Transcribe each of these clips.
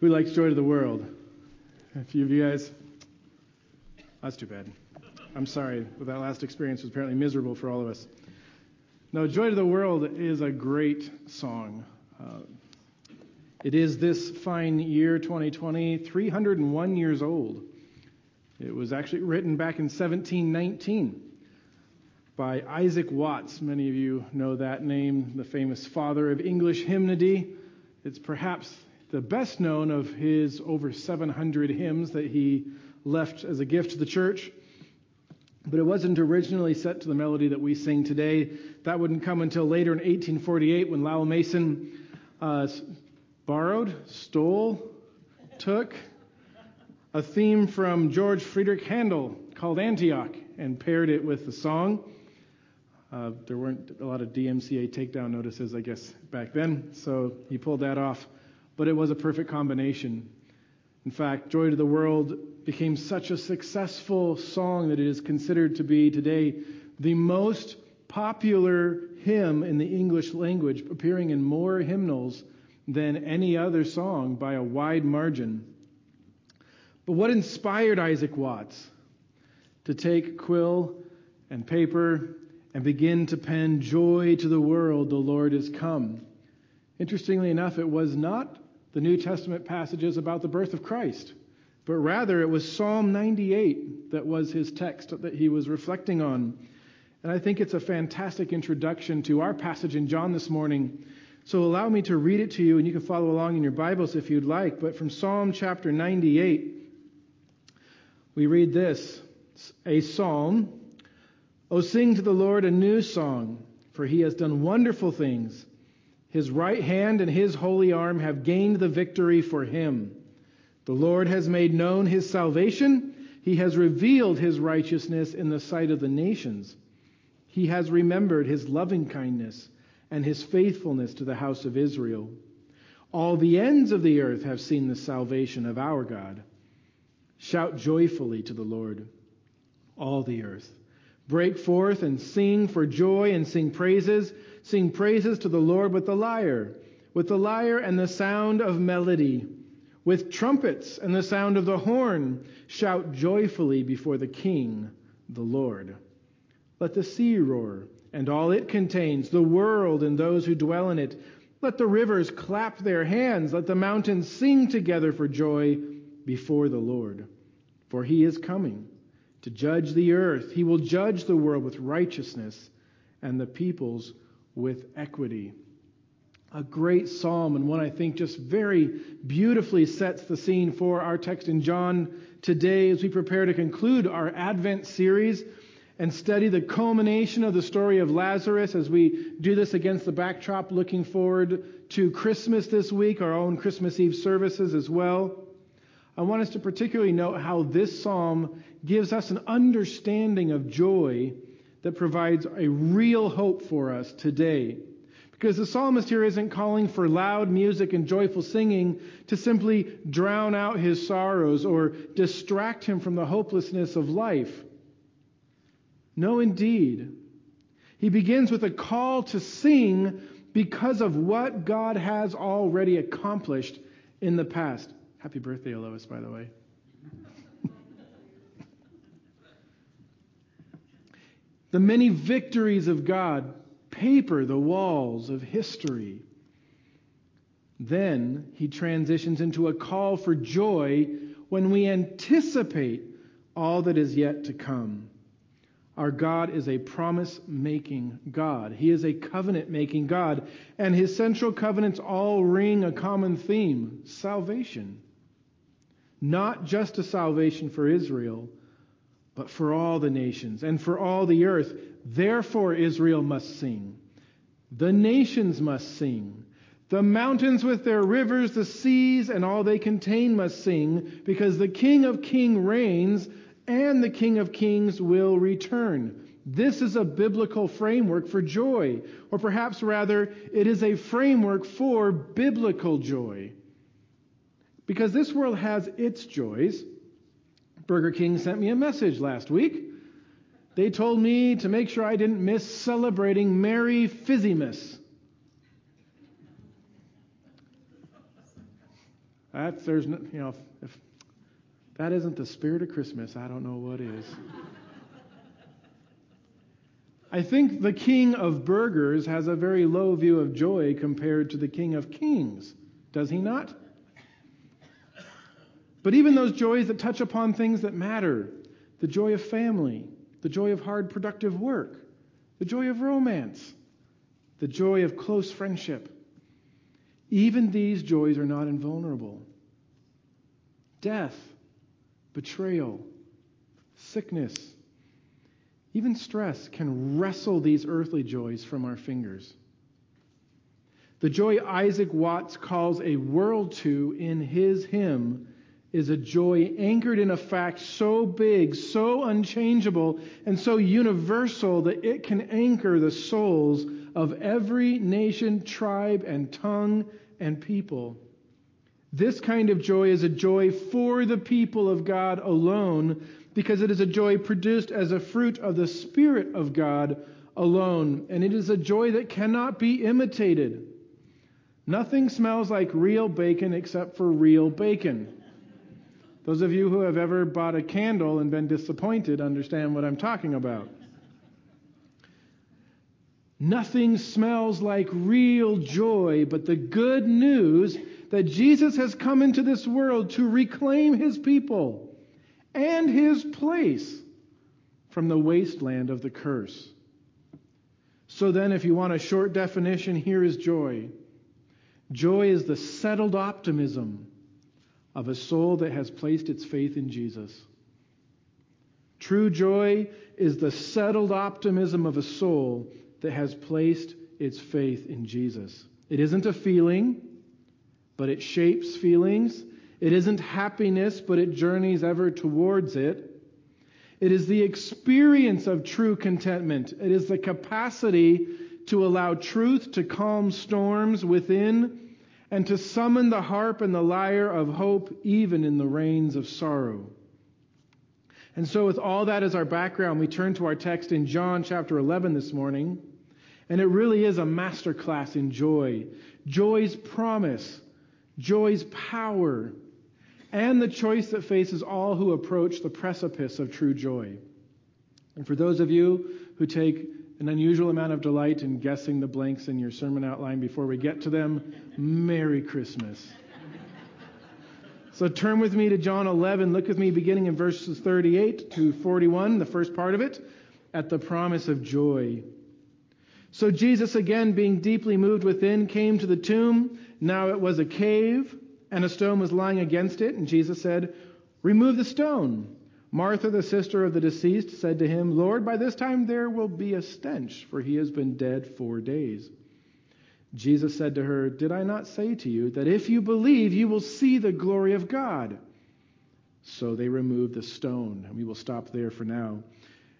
Who likes Joy to the World? A few of you guys? That's too bad. I'm sorry, but that last experience was apparently miserable for all of us. No, Joy to the World is a great song. Uh, it is this fine year, 2020, 301 years old. It was actually written back in 1719 by Isaac Watts. Many of you know that name, the famous father of English hymnody. It's perhaps the best known of his over 700 hymns that he left as a gift to the church. But it wasn't originally set to the melody that we sing today. That wouldn't come until later in 1848 when Lowell Mason uh, borrowed, stole, took a theme from George Friedrich Handel called Antioch and paired it with the song. Uh, there weren't a lot of DMCA takedown notices, I guess, back then, so he pulled that off but it was a perfect combination. In fact, Joy to the World became such a successful song that it is considered to be today the most popular hymn in the English language, appearing in more hymnals than any other song by a wide margin. But what inspired Isaac Watts to take quill and paper and begin to pen, Joy to the world, the Lord is come? Interestingly enough, it was not the New Testament passages about the birth of Christ, but rather it was Psalm 98 that was his text that he was reflecting on. And I think it's a fantastic introduction to our passage in John this morning. So allow me to read it to you, and you can follow along in your Bibles if you'd like. But from Psalm chapter 98, we read this A psalm. O sing to the Lord a new song, for he has done wonderful things. His right hand and his holy arm have gained the victory for him. The Lord has made known his salvation. He has revealed his righteousness in the sight of the nations. He has remembered his loving kindness and his faithfulness to the house of Israel. All the ends of the earth have seen the salvation of our God. Shout joyfully to the Lord, all the earth. Break forth and sing for joy and sing praises Sing praises to the Lord with the lyre, with the lyre and the sound of melody, with trumpets and the sound of the horn. Shout joyfully before the King, the Lord. Let the sea roar and all it contains, the world and those who dwell in it. Let the rivers clap their hands. Let the mountains sing together for joy before the Lord. For he is coming to judge the earth. He will judge the world with righteousness and the peoples with equity. A great psalm, and one I think just very beautifully sets the scene for our text in John today as we prepare to conclude our Advent series and study the culmination of the story of Lazarus as we do this against the backdrop looking forward to Christmas this week, our own Christmas Eve services as well. I want us to particularly note how this psalm gives us an understanding of joy that provides a real hope for us today. Because the psalmist here isn't calling for loud music and joyful singing to simply drown out his sorrows or distract him from the hopelessness of life. No, indeed. He begins with a call to sing because of what God has already accomplished in the past. Happy birthday, Lois, by the way. The many victories of God paper the walls of history. Then he transitions into a call for joy when we anticipate all that is yet to come. Our God is a promise making God. He is a covenant making God. And his central covenants all ring a common theme salvation. Not just a salvation for Israel, but for all the nations and for all the earth. Therefore, Israel must sing. The nations must sing. The mountains with their rivers, the seas, and all they contain must sing, because the King of Kings reigns, and the King of Kings will return. This is a biblical framework for joy, or perhaps rather, it is a framework for biblical joy. Because this world has its joys, Burger King sent me a message last week. They told me to make sure I didn't miss celebrating Merry Fizzymas. That's, there's, no, you know, if, if that isn't the spirit of Christmas, I don't know what is. I think the king of burgers has a very low view of joy compared to the king of kings, does he not? But even those joys that touch upon things that matter, the joy of family, the joy of hard, productive work, the joy of romance, the joy of close friendship, even these joys are not invulnerable. Death, betrayal, sickness, even stress can wrestle these earthly joys from our fingers. The joy Isaac Watts calls a world to in his hymn is a joy anchored in a fact so big, so unchangeable, and so universal that it can anchor the souls of every nation, tribe, and tongue and people. This kind of joy is a joy for the people of God alone because it is a joy produced as a fruit of the Spirit of God alone. And it is a joy that cannot be imitated. Nothing smells like real bacon except for real bacon. Those of you who have ever bought a candle and been disappointed understand what I'm talking about. Nothing smells like real joy but the good news that Jesus has come into this world to reclaim his people and his place from the wasteland of the curse. So then, if you want a short definition, here is joy. Joy is the settled optimism of a soul that has placed its faith in Jesus. True joy is the settled optimism of a soul that has placed its faith in Jesus. It isn't a feeling, but it shapes feelings. It isn't happiness, but it journeys ever towards it. It is the experience of true contentment. It is the capacity to allow truth to calm storms within and to summon the harp and the lyre of hope even in the rains of sorrow. And so, with all that as our background, we turn to our text in John chapter 11 this morning. And it really is a masterclass in joy. Joy's promise, joy's power, and the choice that faces all who approach the precipice of true joy. And for those of you who take an unusual amount of delight in guessing the blanks in your sermon outline before we get to them, Merry Christmas. so turn with me to John 11. Look with me beginning in verses 38 to 41, the first part of it, at the promise of joy. So Jesus, again being deeply moved within, came to the tomb. Now it was a cave and a stone was lying against it. And Jesus said, Remove the stone. Martha, the sister of the deceased, said to him, Lord, by this time there will be a stench, for he has been dead four days. Jesus said to her, Did I not say to you that if you believe, you will see the glory of God? So they removed the stone, and we will stop there for now.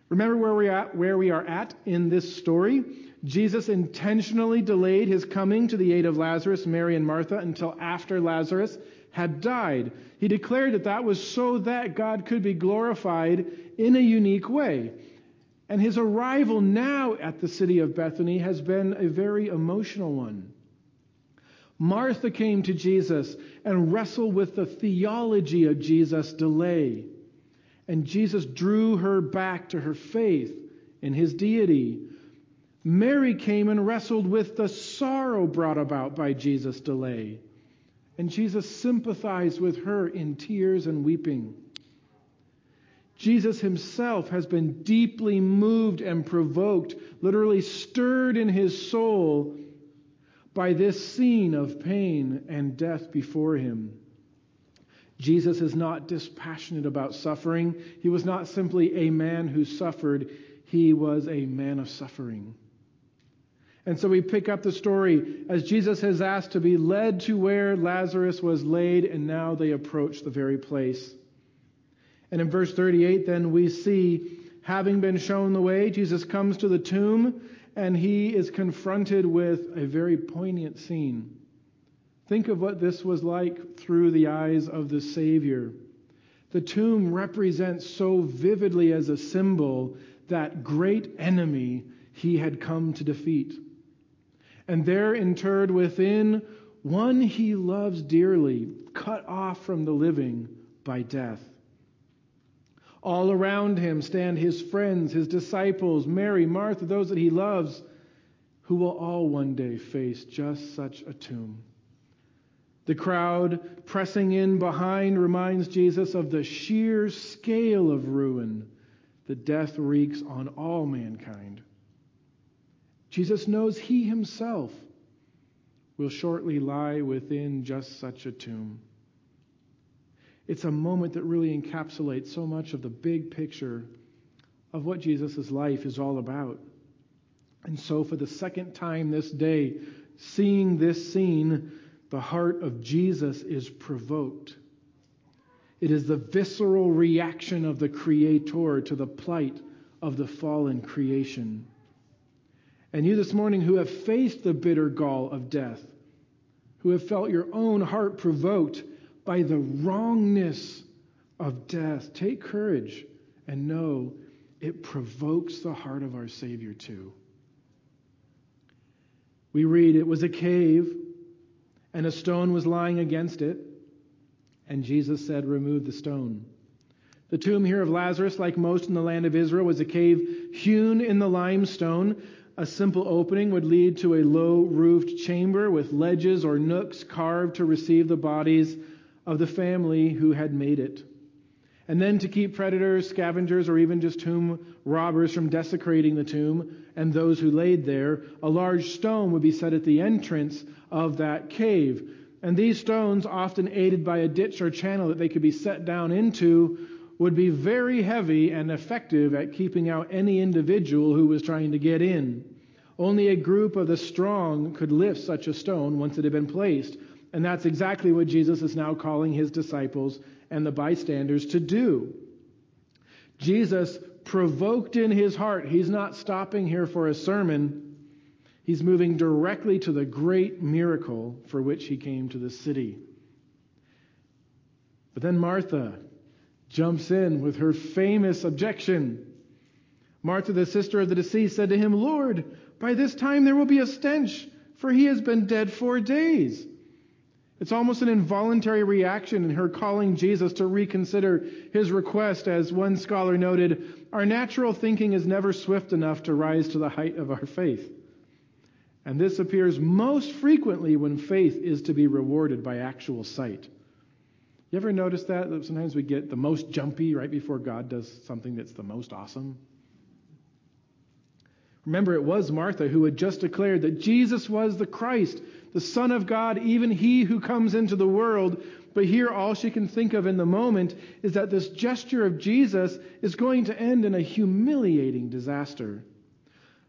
Remember where we, at, where we are at in this story? Jesus intentionally delayed his coming to the aid of Lazarus, Mary, and Martha until after Lazarus had died. He declared that that was so that God could be glorified in a unique way. And his arrival now at the city of Bethany has been a very emotional one. Martha came to Jesus and wrestled with the theology of Jesus' delay. And Jesus drew her back to her faith in his deity. Mary came and wrestled with the sorrow brought about by Jesus' delay. And Jesus sympathized with her in tears and weeping. Jesus himself has been deeply moved and provoked, literally stirred in his soul by this scene of pain and death before him. Jesus is not dispassionate about suffering. He was not simply a man who suffered, he was a man of suffering. And so we pick up the story as Jesus has asked to be led to where Lazarus was laid, and now they approach the very place. And in verse 38, then we see, having been shown the way, Jesus comes to the tomb and he is confronted with a very poignant scene. Think of what this was like through the eyes of the Savior. The tomb represents so vividly as a symbol that great enemy he had come to defeat. And there interred within one he loves dearly, cut off from the living by death. All around him stand his friends, his disciples, Mary, Martha, those that he loves, who will all one day face just such a tomb. The crowd pressing in behind reminds Jesus of the sheer scale of ruin that death wreaks on all mankind. Jesus knows he himself will shortly lie within just such a tomb. It's a moment that really encapsulates so much of the big picture of what Jesus' life is all about. And so, for the second time this day, seeing this scene, the heart of Jesus is provoked. It is the visceral reaction of the Creator to the plight of the fallen creation. And you this morning who have faced the bitter gall of death, who have felt your own heart provoked by the wrongness of death, take courage and know it provokes the heart of our Savior too. We read, It was a cave, and a stone was lying against it. And Jesus said, Remove the stone. The tomb here of Lazarus, like most in the land of Israel, was a cave hewn in the limestone. A simple opening would lead to a low roofed chamber with ledges or nooks carved to receive the bodies of the family who had made it. And then to keep predators, scavengers, or even just tomb robbers from desecrating the tomb and those who laid there, a large stone would be set at the entrance of that cave. And these stones, often aided by a ditch or channel that they could be set down into, would be very heavy and effective at keeping out any individual who was trying to get in. Only a group of the strong could lift such a stone once it had been placed. And that's exactly what Jesus is now calling his disciples and the bystanders to do. Jesus provoked in his heart, he's not stopping here for a sermon. He's moving directly to the great miracle for which he came to the city. But then Martha jumps in with her famous objection. Martha, the sister of the deceased, said to him, Lord, by this time there will be a stench, for he has been dead four days. It's almost an involuntary reaction in her calling Jesus to reconsider his request. As one scholar noted, our natural thinking is never swift enough to rise to the height of our faith. And this appears most frequently when faith is to be rewarded by actual sight. You ever notice that? that sometimes we get the most jumpy right before God does something that's the most awesome? Remember, it was Martha who had just declared that Jesus was the Christ, the Son of God, even he who comes into the world. But here, all she can think of in the moment is that this gesture of Jesus is going to end in a humiliating disaster.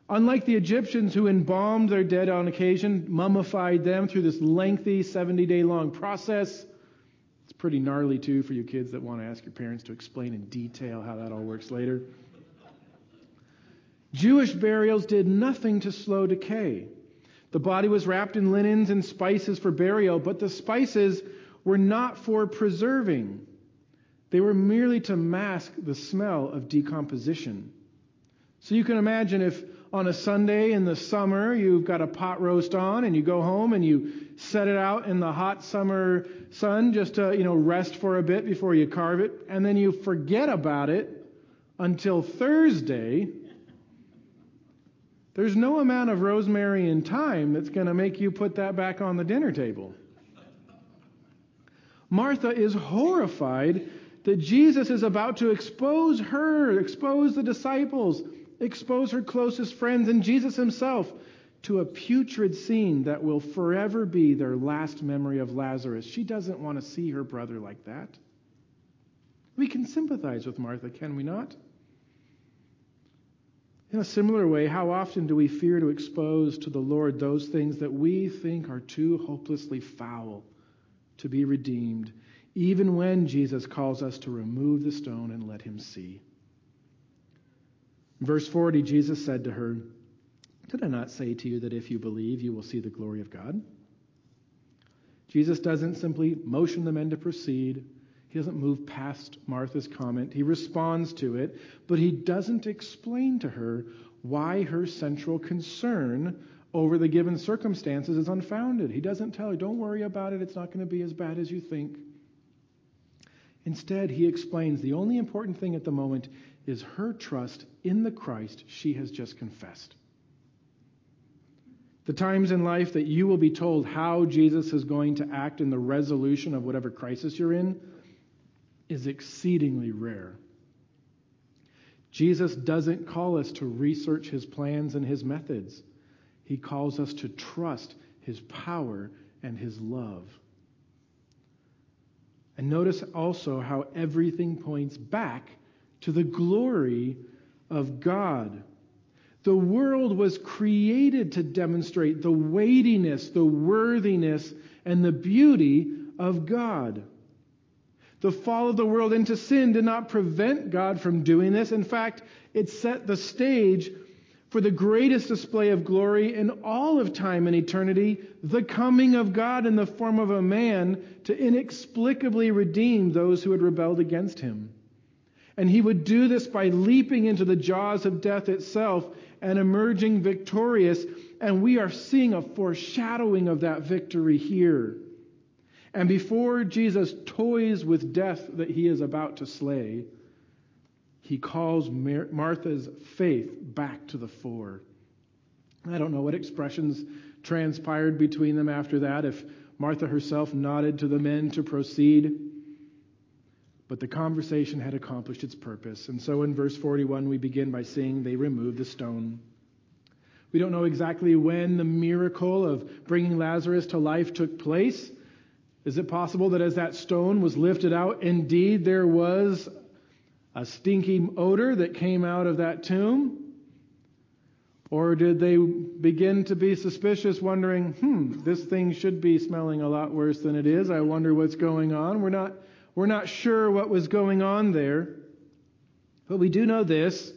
Unlike the Egyptians who embalmed their dead on occasion, mummified them through this lengthy 70 day long process, pretty gnarly too for you kids that want to ask your parents to explain in detail how that all works later. Jewish burials did nothing to slow decay. The body was wrapped in linens and spices for burial, but the spices were not for preserving. They were merely to mask the smell of decomposition. So you can imagine if on a Sunday in the summer you've got a pot roast on and you go home and you set it out in the hot summer sun just to, you know, rest for a bit before you carve it, and then you forget about it until Thursday. There's no amount of rosemary and thyme that's going to make you put that back on the dinner table. Martha is horrified that Jesus is about to expose her, expose the disciples, expose her closest friends, and Jesus himself to a putrid scene that will forever be their last memory of Lazarus. She doesn't want to see her brother like that. We can sympathize with Martha, can we not? In a similar way, how often do we fear to expose to the Lord those things that we think are too hopelessly foul to be redeemed, even when Jesus calls us to remove the stone and let him see? verse 40, Jesus said to her, Did I not say to you that if you believe, you will see the glory of God? Jesus doesn't simply motion the men to proceed he doesn't move past Martha's comment. He responds to it, but he doesn't explain to her why her central concern over the given circumstances is unfounded. He doesn't tell her, don't worry about it, it's not going to be as bad as you think. Instead, he explains the only important thing at the moment is her trust in the Christ she has just confessed. The times in life that you will be told how Jesus is going to act in the resolution of whatever crisis you're in is exceedingly rare. Jesus doesn't call us to research his plans and his methods. He calls us to trust his power and his love. And notice also how everything points back to the glory of God. The world was created to demonstrate the weightiness, the worthiness, and the beauty of God. The fall of the world into sin did not prevent God from doing this. In fact, it set the stage for the greatest display of glory in all of time and eternity, the coming of God in the form of a man to inexplicably redeem those who had rebelled against him. And he would do this by leaping into the jaws of death itself and emerging victorious. And we are seeing a foreshadowing of that victory here. And before Jesus toys with death that he is about to slay, he calls Mar- Martha's faith back to the fore. I don't know what expressions transpired between them after that, if Martha herself nodded to the men to proceed. But the conversation had accomplished its purpose. And so in verse 41, we begin by seeing they remove the stone. We don't know exactly when the miracle of bringing Lazarus to life took place. Is it possible that as that stone was lifted out, indeed there was a stinky odor that came out of that tomb? Or did they begin to be suspicious, wondering, hmm, this thing should be smelling a lot worse than it is. I wonder what's going on. We're not, we're not sure what was going on there. But we do know this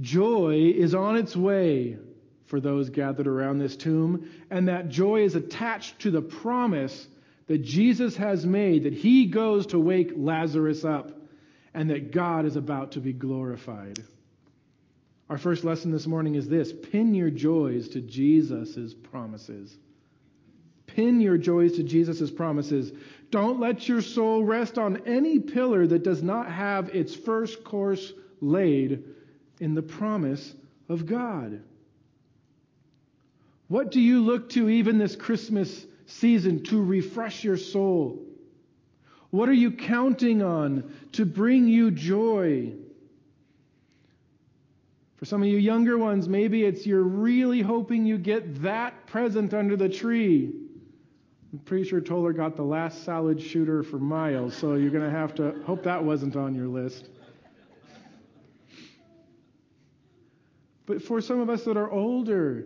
joy is on its way for those gathered around this tomb, and that joy is attached to the promise that Jesus has made that he goes to wake Lazarus up and that God is about to be glorified. Our first lesson this morning is this pin your joys to Jesus' promises. Pin your joys to Jesus' promises. Don't let your soul rest on any pillar that does not have its first course laid in the promise of God. What do you look to even this Christmas season to refresh your soul? What are you counting on to bring you joy? For some of you younger ones, maybe it's you're really hoping you get that present under the tree. I'm pretty sure Toller got the last salad shooter for miles, so you're going to have to hope that wasn't on your list. But for some of us that are older,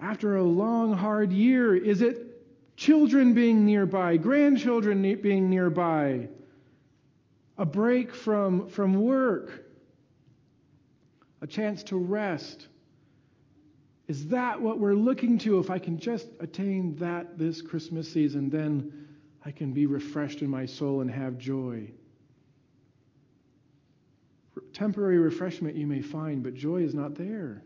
after a long, hard year, is it children being nearby, grandchildren being nearby, a break from, from work, a chance to rest. Is that what we're looking to? If I can just attain that this Christmas season, then I can be refreshed in my soul and have joy. Temporary refreshment you may find, but joy is not there.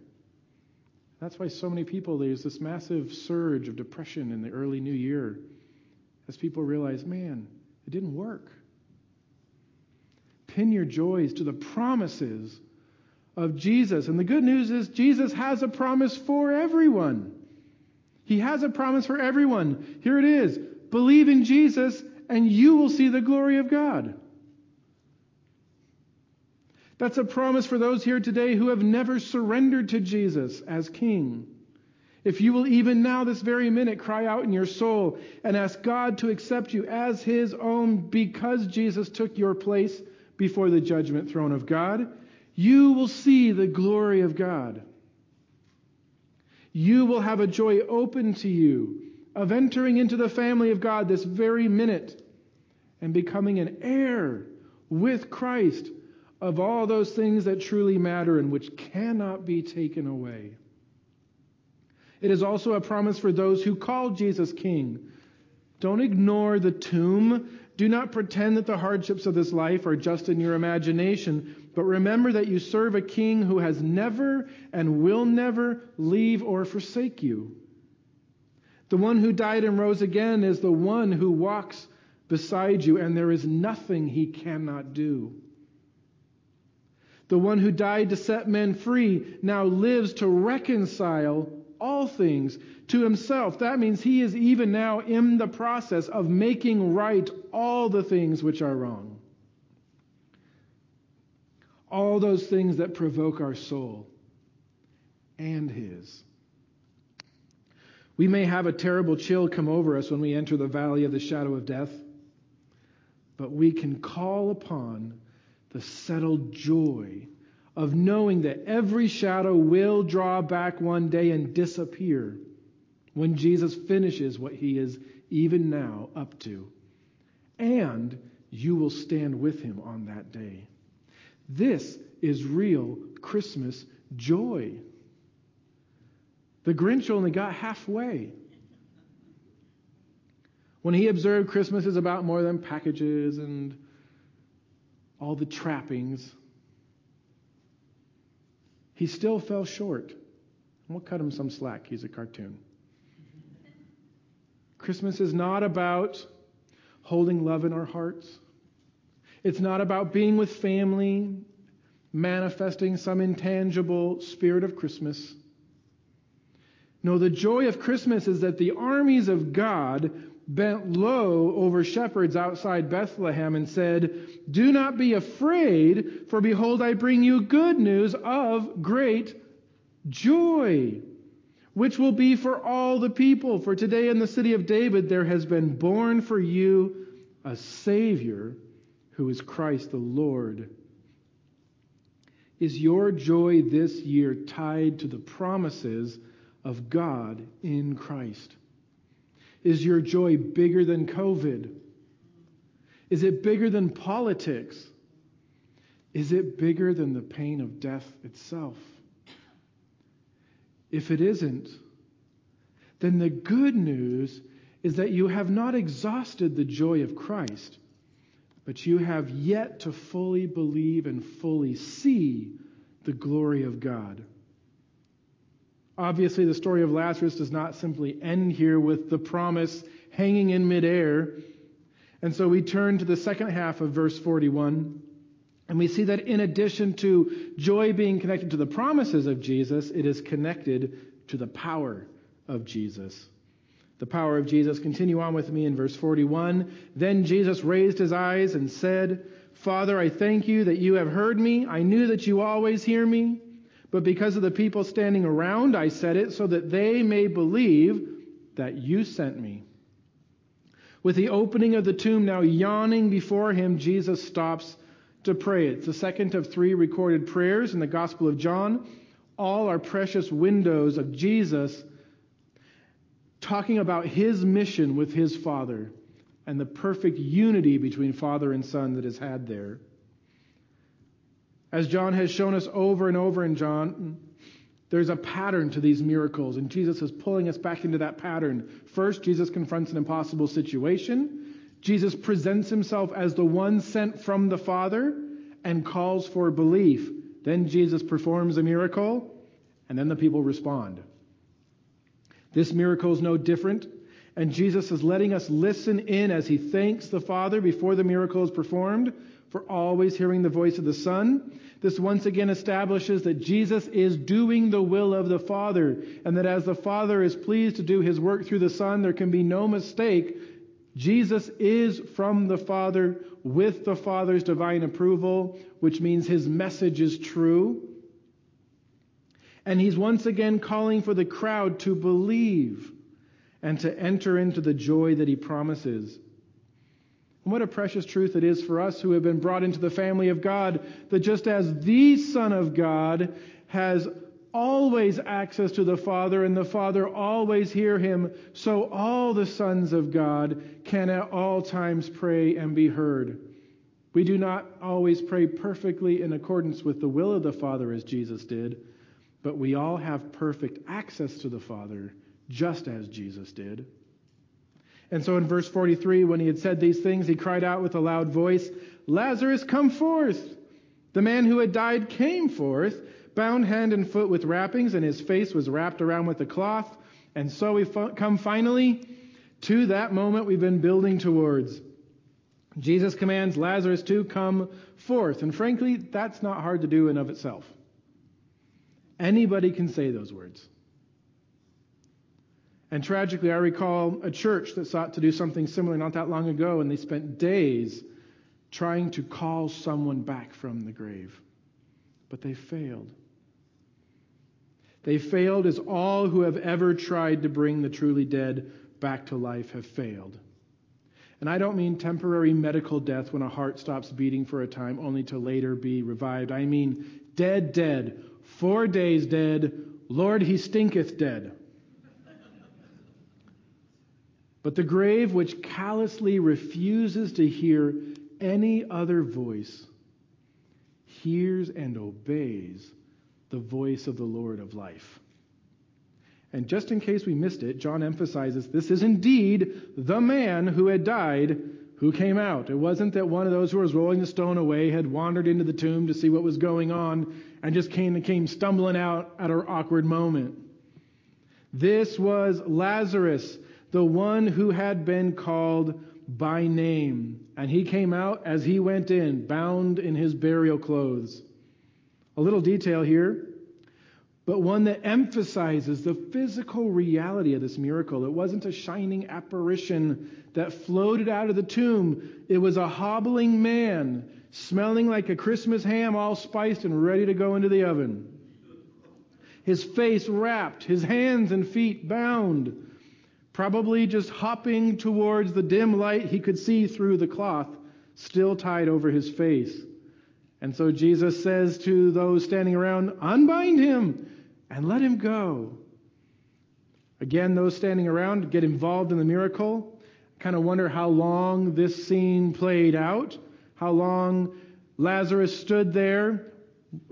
That's why so many people, there's this massive surge of depression in the early new year as people realize, man, it didn't work. Pin your joys to the promises of Jesus. And the good news is, Jesus has a promise for everyone. He has a promise for everyone. Here it is believe in Jesus, and you will see the glory of God. That's a promise for those here today who have never surrendered to Jesus as King. If you will even now, this very minute, cry out in your soul and ask God to accept you as His own because Jesus took your place before the judgment throne of God, you will see the glory of God. You will have a joy open to you of entering into the family of God this very minute and becoming an heir with Christ of all those things that truly matter and which cannot be taken away. It is also a promise for those who call Jesus King. Don't ignore the tomb. Do not pretend that the hardships of this life are just in your imagination, But remember that you serve a king who has never and will never leave or forsake you. The one who died and rose again is the one who walks beside you, and there is nothing he cannot do. The one who died to set men free now lives to reconcile all things to himself. That means he is even now in the process of making right all the things which are wrong. All those things that provoke our soul and his. We may have a terrible chill come over us when we enter the valley of the shadow of death, but we can call upon the settled joy of knowing that every shadow will draw back one day and disappear when Jesus finishes what he is even now up to. And you will stand with him on that day. This is real Christmas joy. The Grinch only got halfway. When he observed Christmas is about more than packages and all the trappings, he still fell short. We'll cut him some slack. He's a cartoon. Christmas is not about holding love in our hearts. It's not about being with family, manifesting some intangible spirit of Christmas. No, the joy of Christmas is that the armies of God bent low over shepherds outside Bethlehem and said, Do not be afraid, for behold, I bring you good news of great joy, which will be for all the people. For today in the city of David there has been born for you a Savior who is Christ the Lord. Is your joy this year tied to the promises of God in Christ? Is your joy bigger than COVID? Is it bigger than politics? Is it bigger than the pain of death itself? If it isn't, then the good news is that you have not exhausted the joy of Christ, but you have yet to fully believe and fully see the glory of God. Obviously, the story of Lazarus does not simply end here with the promise hanging in midair. And so we turn to the second half of verse 41, and we see that in addition to joy being connected to the promises of Jesus, it is connected to the power of Jesus. The power of Jesus. Continue on with me in verse 41. Then Jesus raised his eyes and said, Father, I thank you that you have heard me. I knew that you always hear me. But because of the people standing around, I said it so that they may believe that you sent me. With the opening of the tomb now yawning before him, Jesus stops to pray. It's the second of three recorded prayers in the Gospel of John. All are precious windows of Jesus talking about his mission with his Father and the perfect unity between Father and Son that is had there. As John has shown us over and over in John, there's a pattern to these miracles, and Jesus is pulling us back into that pattern. First, Jesus confronts an impossible situation. Jesus presents himself as the one sent from the Father and calls for belief. Then Jesus performs a miracle, and then the people respond. This miracle is no different, and Jesus is letting us listen in as he thanks the Father before the miracle is performed for always hearing the voice of the Son. This once again establishes that Jesus is doing the will of the Father, and that as the Father is pleased to do his work through the Son, there can be no mistake. Jesus is from the Father with the Father's divine approval, which means his message is true. And he's once again calling for the crowd to believe and to enter into the joy that he promises. And what a precious truth it is for us who have been brought into the family of God that just as the Son of God has always access to the Father and the Father always hear him, so all the sons of God can at all times pray and be heard. We do not always pray perfectly in accordance with the will of the Father as Jesus did, but we all have perfect access to the Father just as Jesus did. And so in verse 43, when he had said these things, he cried out with a loud voice, Lazarus, come forth! The man who had died came forth, bound hand and foot with wrappings, and his face was wrapped around with a cloth. And so we come finally to that moment we've been building towards. Jesus commands Lazarus to come forth. And frankly, that's not hard to do in of itself. Anybody can say those words. And tragically, I recall a church that sought to do something similar not that long ago, and they spent days trying to call someone back from the grave. But they failed. They failed as all who have ever tried to bring the truly dead back to life have failed. And I don't mean temporary medical death when a heart stops beating for a time only to later be revived. I mean dead, dead, four days dead, Lord, he stinketh dead. But the grave which callously refuses to hear any other voice hears and obeys the voice of the Lord of life. And just in case we missed it, John emphasizes this is indeed the man who had died who came out. It wasn't that one of those who was rolling the stone away had wandered into the tomb to see what was going on and just came, came stumbling out at an awkward moment. This was Lazarus, the one who had been called by name. And he came out as he went in, bound in his burial clothes. A little detail here, but one that emphasizes the physical reality of this miracle. It wasn't a shining apparition that floated out of the tomb, it was a hobbling man smelling like a Christmas ham, all spiced and ready to go into the oven. His face wrapped, his hands and feet bound probably just hopping towards the dim light he could see through the cloth still tied over his face. And so Jesus says to those standing around, Unbind him and let him go. Again, those standing around get involved in the miracle. Kind of wonder how long this scene played out, how long Lazarus stood there,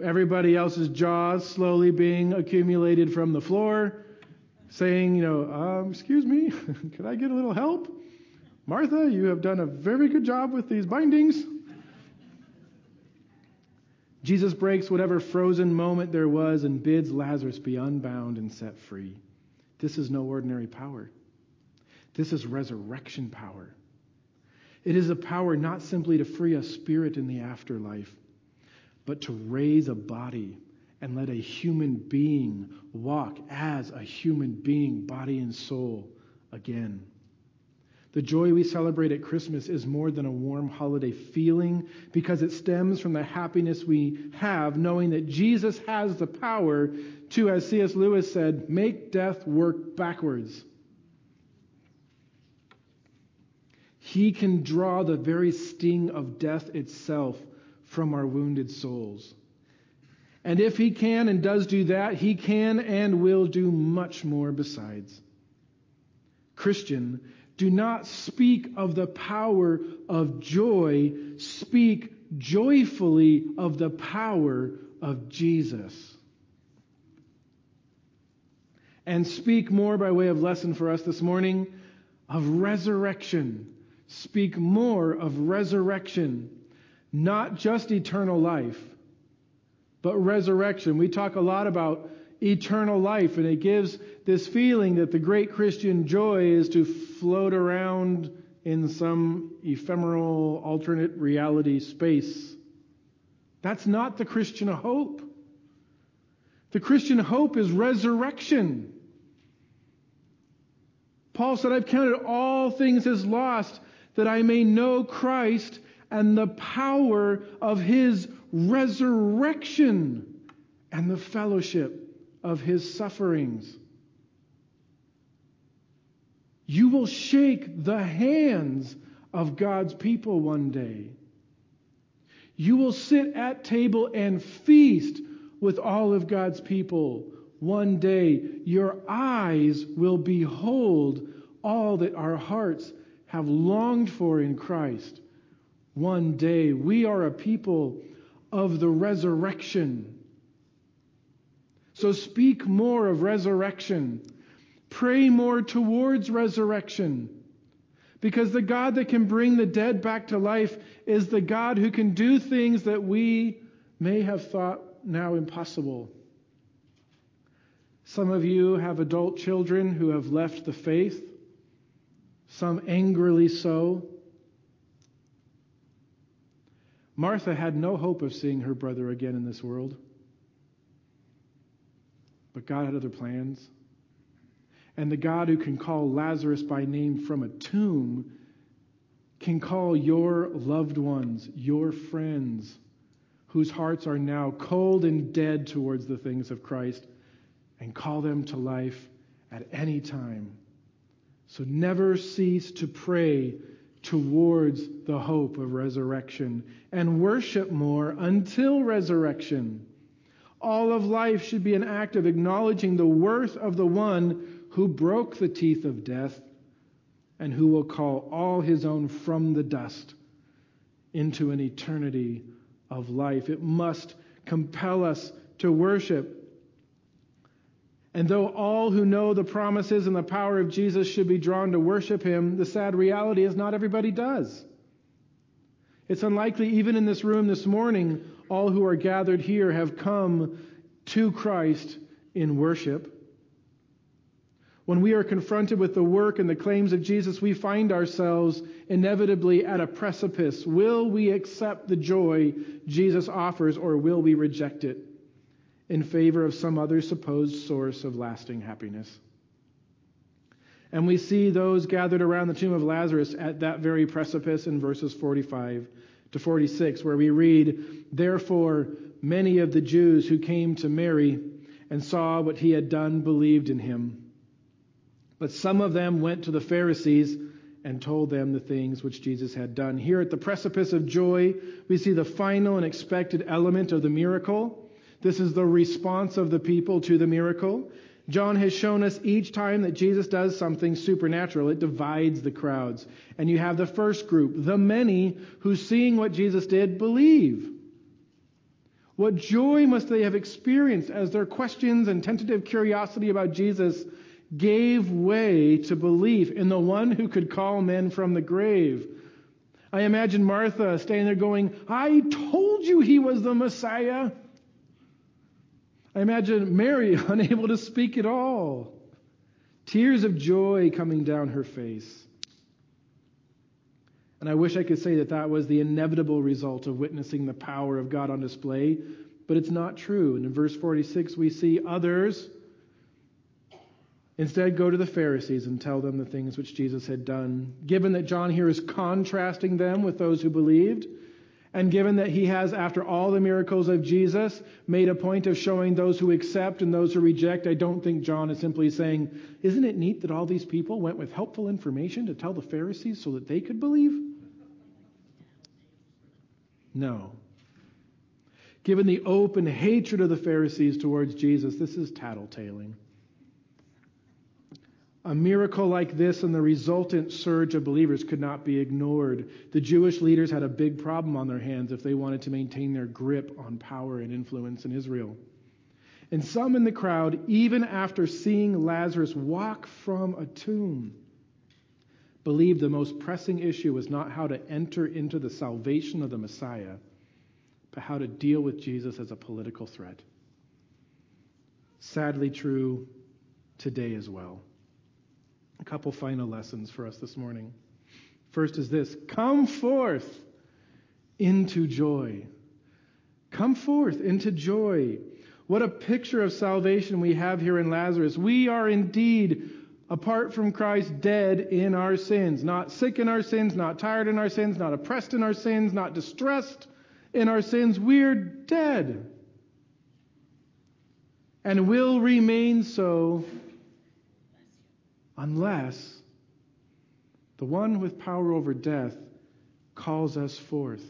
everybody else's jaws slowly being accumulated from the floor saying, you know, um, excuse me, could I get a little help? Martha, you have done a very good job with these bindings. Jesus breaks whatever frozen moment there was and bids Lazarus be unbound and set free. This is no ordinary power. This is resurrection power. It is a power not simply to free a spirit in the afterlife, but to raise a body and let a human being walk as a human being, body and soul, again. The joy we celebrate at Christmas is more than a warm holiday feeling because it stems from the happiness we have knowing that Jesus has the power to, as C.S. Lewis said, make death work backwards. He can draw the very sting of death itself from our wounded souls. And if he can and does do that, he can and will do much more besides. Christian, do not speak of the power of joy, speak joyfully of the power of Jesus. And speak more by way of lesson for us this morning of resurrection. Speak more of resurrection, not just eternal life but resurrection. We talk a lot about eternal life, and it gives this feeling that the great Christian joy is to float around in some ephemeral alternate reality space. That's not the Christian hope. The Christian hope is resurrection. Paul said, I've counted all things as lost that I may know Christ and the power of his resurrection and the fellowship of his sufferings. You will shake the hands of God's people one day. You will sit at table and feast with all of God's people one day. Your eyes will behold all that our hearts have longed for in Christ one day. We are a people of the resurrection. So speak more of resurrection. Pray more towards resurrection. Because the God that can bring the dead back to life is the God who can do things that we may have thought now impossible. Some of you have adult children who have left the faith, some angrily so. Martha had no hope of seeing her brother again in this world. But God had other plans. And the God who can call Lazarus by name from a tomb can call your loved ones, your friends, whose hearts are now cold and dead towards the things of Christ, and call them to life at any time. So never cease to pray towards the hope of resurrection and worship more until resurrection. All of life should be an act of acknowledging the worth of the one who broke the teeth of death and who will call all his own from the dust into an eternity of life. It must compel us to worship. And though all who know the promises and the power of Jesus should be drawn to worship him, the sad reality is not everybody does. It's unlikely, even in this room this morning, all who are gathered here have come to Christ in worship. When we are confronted with the work and the claims of Jesus, we find ourselves inevitably at a precipice. Will we accept the joy Jesus offers, or will we reject it in favor of some other supposed source of lasting happiness? And we see those gathered around the tomb of Lazarus at that very precipice in verses 45 to 46, where we read, Therefore, many of the Jews who came to Mary and saw what he had done believed in him. But some of them went to the Pharisees and told them the things which Jesus had done. Here at the precipice of joy, we see the final and expected element of the miracle. This is the response of the people to the miracle. John has shown us each time that Jesus does something supernatural, it divides the crowds. And you have the first group, the many who, seeing what Jesus did, believe. What joy must they have experienced as their questions and tentative curiosity about Jesus gave way to belief in the one who could call men from the grave. I imagine Martha standing there going, I told you he was the Messiah. I imagine Mary unable to speak at all, tears of joy coming down her face. And I wish I could say that that was the inevitable result of witnessing the power of God on display, but it's not true. And in verse 46, we see others Instead, go to the Pharisees and tell them the things which Jesus had done. Given that John here is contrasting them with those who believed, and given that he has, after all the miracles of Jesus, made a point of showing those who accept and those who reject, I don't think John is simply saying, Isn't it neat that all these people went with helpful information to tell the Pharisees so that they could believe? No. Given the open hatred of the Pharisees towards Jesus, this is tattletaling. A miracle like this and the resultant surge of believers could not be ignored. The Jewish leaders had a big problem on their hands if they wanted to maintain their grip on power and influence in Israel. And some in the crowd, even after seeing Lazarus walk from a tomb, believed the most pressing issue was not how to enter into the salvation of the Messiah, but how to deal with Jesus as a political threat. Sadly, true today as well. A couple final lessons for us this morning. First is this come forth into joy. Come forth into joy. What a picture of salvation we have here in Lazarus. We are indeed, apart from Christ, dead in our sins. Not sick in our sins, not tired in our sins, not oppressed in our sins, not distressed in our sins. We're dead. And will remain so unless the one with power over death calls us forth.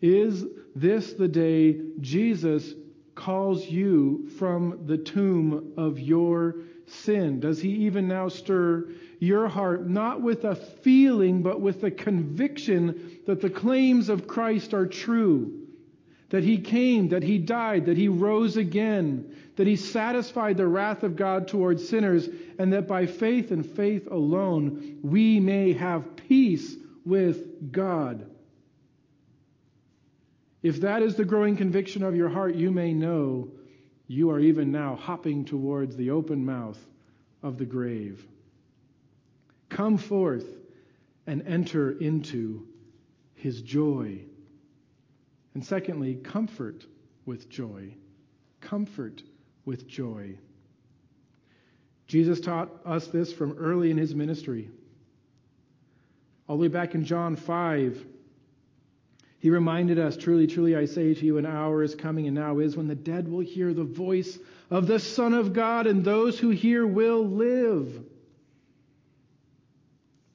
Is this the day Jesus calls you from the tomb of your sin? Does he even now stir your heart, not with a feeling, but with a conviction that the claims of Christ are true? that he came, that he died, that he rose again, that he satisfied the wrath of God towards sinners, and that by faith and faith alone we may have peace with God. If that is the growing conviction of your heart, you may know you are even now hopping towards the open mouth of the grave. Come forth and enter into his joy. And secondly, comfort with joy. Comfort with joy. Jesus taught us this from early in his ministry. All the way back in John 5, he reminded us Truly, truly, I say to you, an hour is coming and now is when the dead will hear the voice of the Son of God, and those who hear will live.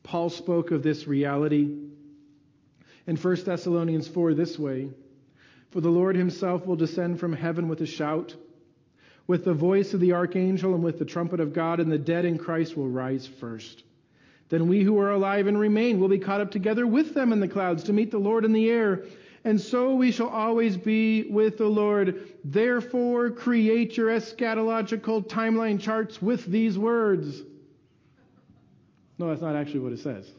Paul spoke of this reality in 1 Thessalonians 4 this way For the Lord himself will descend from heaven with a shout, with the voice of the archangel, and with the trumpet of God, and the dead in Christ will rise first. Then we who are alive and remain will be caught up together with them in the clouds to meet the Lord in the air. And so we shall always be with the Lord. Therefore, create your eschatological timeline charts with these words. No, that's not actually what it says.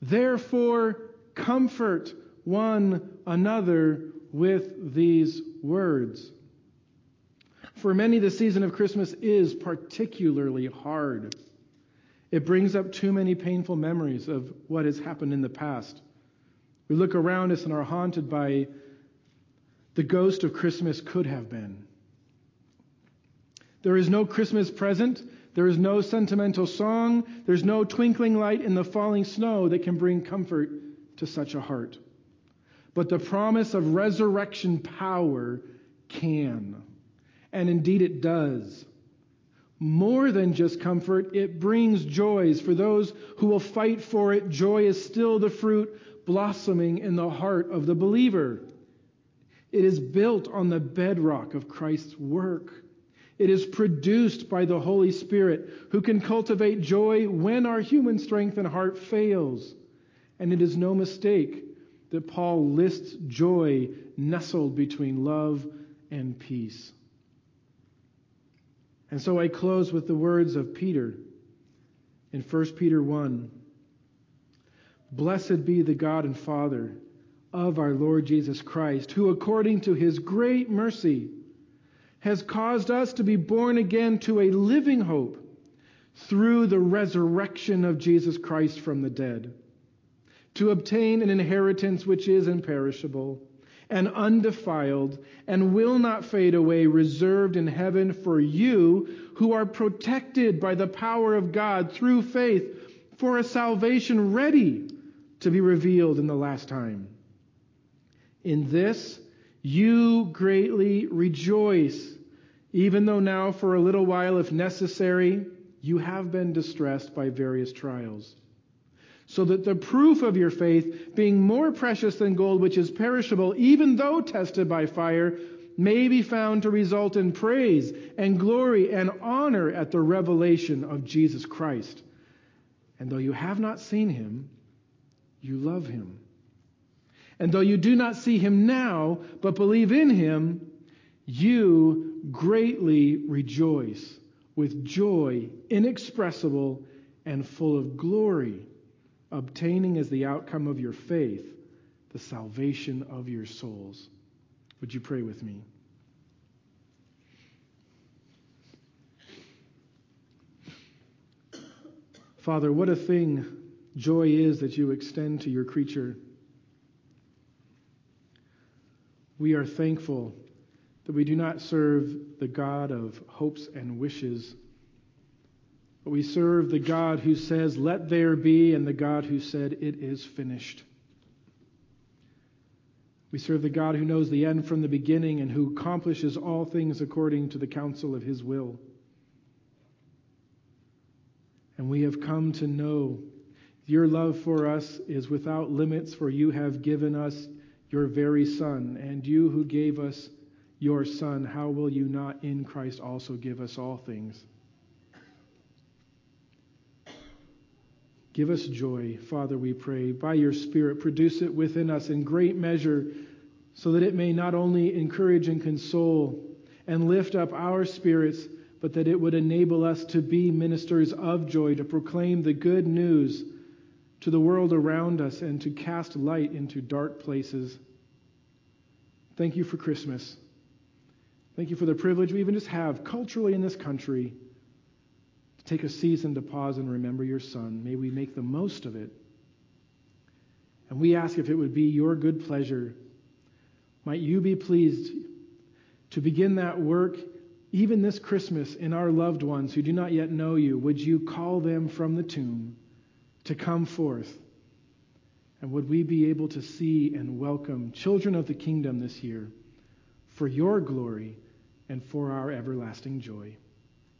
Therefore, comfort one another with these words. For many, the season of Christmas is particularly hard. It brings up too many painful memories of what has happened in the past. We look around us and are haunted by the ghost of Christmas could have been. There is no Christmas present there is no sentimental song, there's no twinkling light in the falling snow that can bring comfort to such a heart. But the promise of resurrection power can. And indeed it does. More than just comfort, it brings joys. For those who will fight for it, joy is still the fruit blossoming in the heart of the believer. It is built on the bedrock of Christ's work. It is produced by the Holy Spirit who can cultivate joy when our human strength and heart fails. And it is no mistake that Paul lists joy nestled between love and peace. And so I close with the words of Peter in 1 Peter 1 Blessed be the God and Father of our Lord Jesus Christ, who according to his great mercy has caused us to be born again to a living hope through the resurrection of Jesus Christ from the dead, to obtain an inheritance which is imperishable and undefiled and will not fade away, reserved in heaven for you who are protected by the power of God through faith for a salvation ready to be revealed in the last time. In this you greatly rejoice even though now, for a little while, if necessary, you have been distressed by various trials. So that the proof of your faith, being more precious than gold which is perishable, even though tested by fire, may be found to result in praise and glory and honor at the revelation of Jesus Christ. And though you have not seen him, you love him. And though you do not see him now, but believe in him, you greatly rejoice with joy inexpressible and full of glory, obtaining as the outcome of your faith the salvation of your souls. Would you pray with me? Father, what a thing joy is that you extend to your creature. We are thankful that we do not serve the God of hopes and wishes, but we serve the God who says, Let there be, and the God who said, It is finished. We serve the God who knows the end from the beginning and who accomplishes all things according to the counsel of his will. And we have come to know your love for us is without limits, for you have given us your very Son, and you who gave us your Son, how will you not in Christ also give us all things? Give us joy, Father, we pray. By your Spirit, produce it within us in great measure so that it may not only encourage and console and lift up our spirits, but that it would enable us to be ministers of joy, to proclaim the good news to the world around us and to cast light into dark places. Thank you for Christmas. Thank you for the privilege we even just have culturally in this country take a season to pause and remember your Son. May we make the most of it. And we ask if it would be your good pleasure, might you be pleased to begin that work even this Christmas in our loved ones who do not yet know you. Would you call them from the tomb to come forth? And would we be able to see and welcome children of the kingdom this year for your glory and for our everlasting joy?